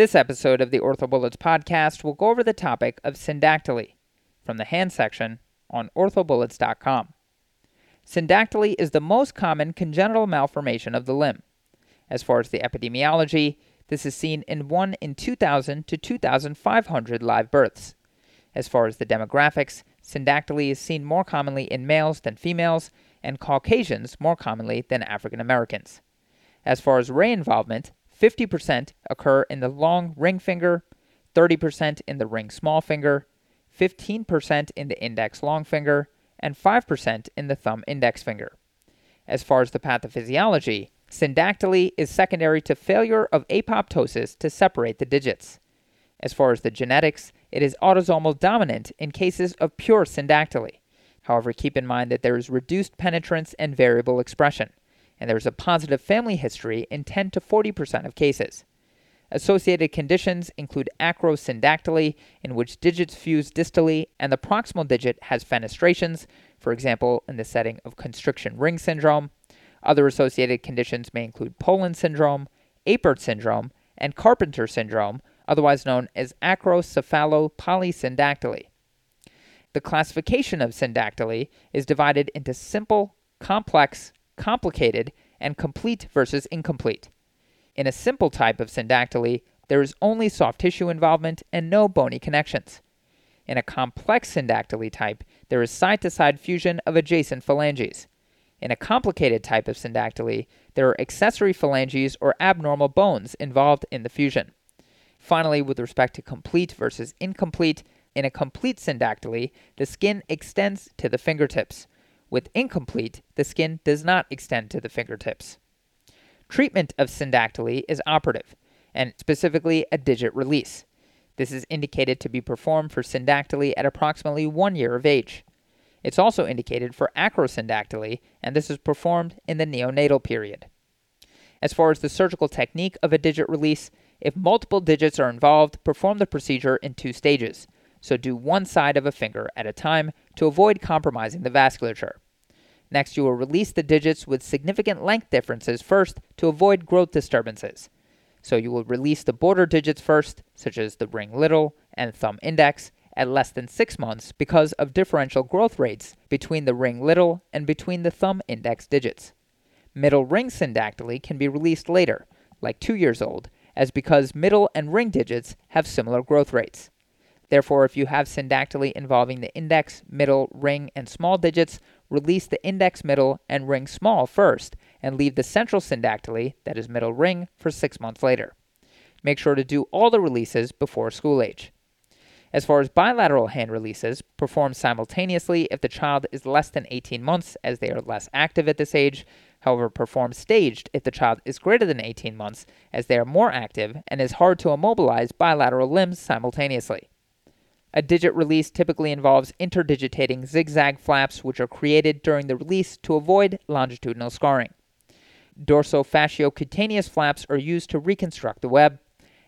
This episode of the OrthoBullets podcast will go over the topic of syndactyly from the hand section on orthobullets.com. Syndactyly is the most common congenital malformation of the limb. As far as the epidemiology, this is seen in 1 in 2,000 to 2,500 live births. As far as the demographics, syndactyly is seen more commonly in males than females, and Caucasians more commonly than African Americans. As far as ray involvement, 50% occur in the long ring finger, 30% in the ring small finger, 15% in the index long finger, and 5% in the thumb index finger. As far as the pathophysiology, syndactyly is secondary to failure of apoptosis to separate the digits. As far as the genetics, it is autosomal dominant in cases of pure syndactyly. However, keep in mind that there is reduced penetrance and variable expression, and there is a positive family history in 10 to 40% of cases. Associated conditions include acrosyndactyly, in which digits fuse distally and the proximal digit has fenestrations, for example, in the setting of constriction ring syndrome. Other associated conditions may include Poland syndrome, Apert syndrome, and Carpenter syndrome, otherwise known as acrocephalopolysyndactyly. The classification of syndactyly is divided into simple, complex, complicated, and complete versus incomplete. In a simple type of syndactyly, there is only soft tissue involvement and no bony connections. In a complex syndactyly type, there is side to side fusion of adjacent phalanges. In a complicated type of syndactyly, there are accessory phalanges or abnormal bones involved in the fusion. Finally, with respect to complete versus incomplete, in a complete syndactyly, the skin extends to the fingertips. With incomplete, the skin does not extend to the fingertips. Treatment of syndactyly is operative, and specifically a digit release. This is indicated to be performed for syndactyly at approximately one year of age. It's also indicated for acrosyndactyly, and this is performed in the neonatal period. As far as the surgical technique of a digit release, if multiple digits are involved, perform the procedure in two stages. So do one side of a finger at a time to avoid compromising the vasculature. Next, you will release the digits with significant length differences first to avoid growth disturbances. So you will release the border digits first, such as the ring little and thumb index, at less than 6 months because of differential growth rates between the ring little and between the thumb index digits. Middle ring syndactyly can be released later, like 2 years old, as because middle and ring digits have similar growth rates. Therefore, if you have syndactyly involving the index, middle, ring, and small digits, release the index, middle, and ring small first, and leave the central syndactyly, that is middle ring, for six months later. Make sure to do all the releases before school age. As far as bilateral hand releases, perform simultaneously if the child is less than 18 months, as they are less active at this age. However, perform staged if the child is greater than 18 months, as they are more active and is hard to immobilize bilateral limbs simultaneously. A digit release typically involves interdigitating zigzag flaps, which are created during the release to avoid longitudinal scarring. Dorsofasciocutaneous flaps are used to reconstruct the web.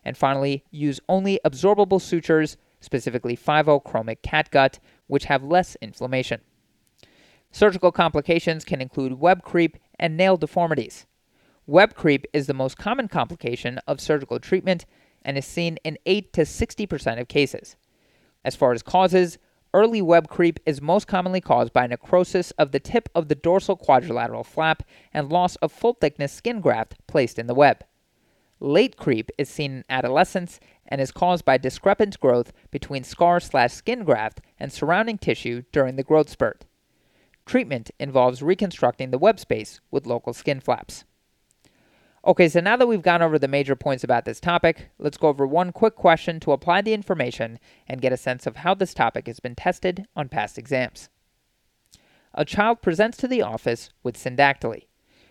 And finally, use only absorbable sutures specifically 5-chromic catgut, which have less inflammation. Surgical complications can include web creep and nail deformities. Web creep is the most common complication of surgical treatment and is seen in 8 to 60% of cases. As far as causes, early web creep is most commonly caused by necrosis of the tip of the dorsal quadrilateral flap and loss of full thickness skin graft placed in the web. Late creep is seen in adolescence and is caused by discrepant growth between scar slash skin graft and surrounding tissue during the growth spurt. Treatment involves reconstructing the web space with local skin flaps. Okay, so now that we've gone over the major points about this topic, let's go over one quick question to apply the information and get a sense of how this topic has been tested on past exams. A child presents to the office with syndactyly.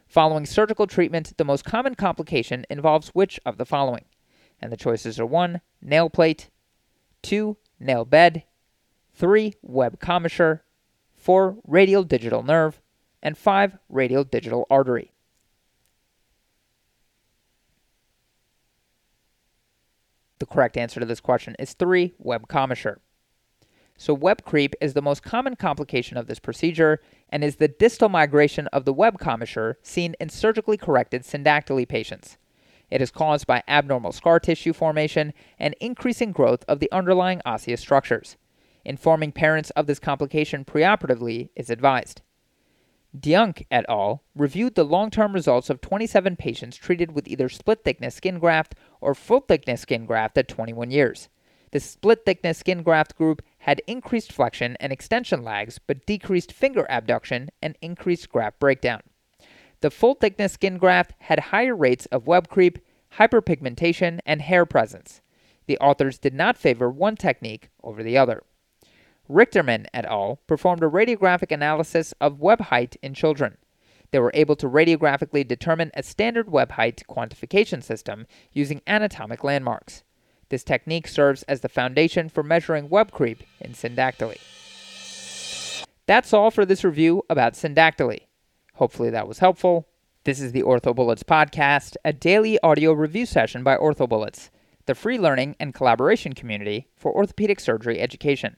Following surgical treatment, the most common complication involves which of the following? And the choices are 1. Nail plate, 2. Nail bed, 3. Web commissure, 4. Radial digital nerve, and 5. Radial digital artery. The correct answer to this question is 3. Web commissure. So, web creep is the most common complication of this procedure and is the distal migration of the web commissure seen in surgically corrected syndactyly patients. It is caused by abnormal scar tissue formation and increasing growth of the underlying osseous structures. Informing parents of this complication preoperatively is advised. Deunk et al. reviewed the long term results of 27 patients treated with either split thickness skin graft or full thickness skin graft at 21 years. The split thickness skin graft group had increased flexion and extension lags, but decreased finger abduction and increased graft breakdown. The full thickness skin graft had higher rates of web creep, hyperpigmentation, and hair presence. The authors did not favor one technique over the other. Richterman et al. performed a radiographic analysis of web height in children. They were able to radiographically determine a standard web height quantification system using anatomic landmarks. This technique serves as the foundation for measuring web creep in syndactyly. That's all for this review about syndactyly. Hopefully that was helpful. This is the OrthoBullets podcast, a daily audio review session by OrthoBullets, the free learning and collaboration community for orthopedic surgery education.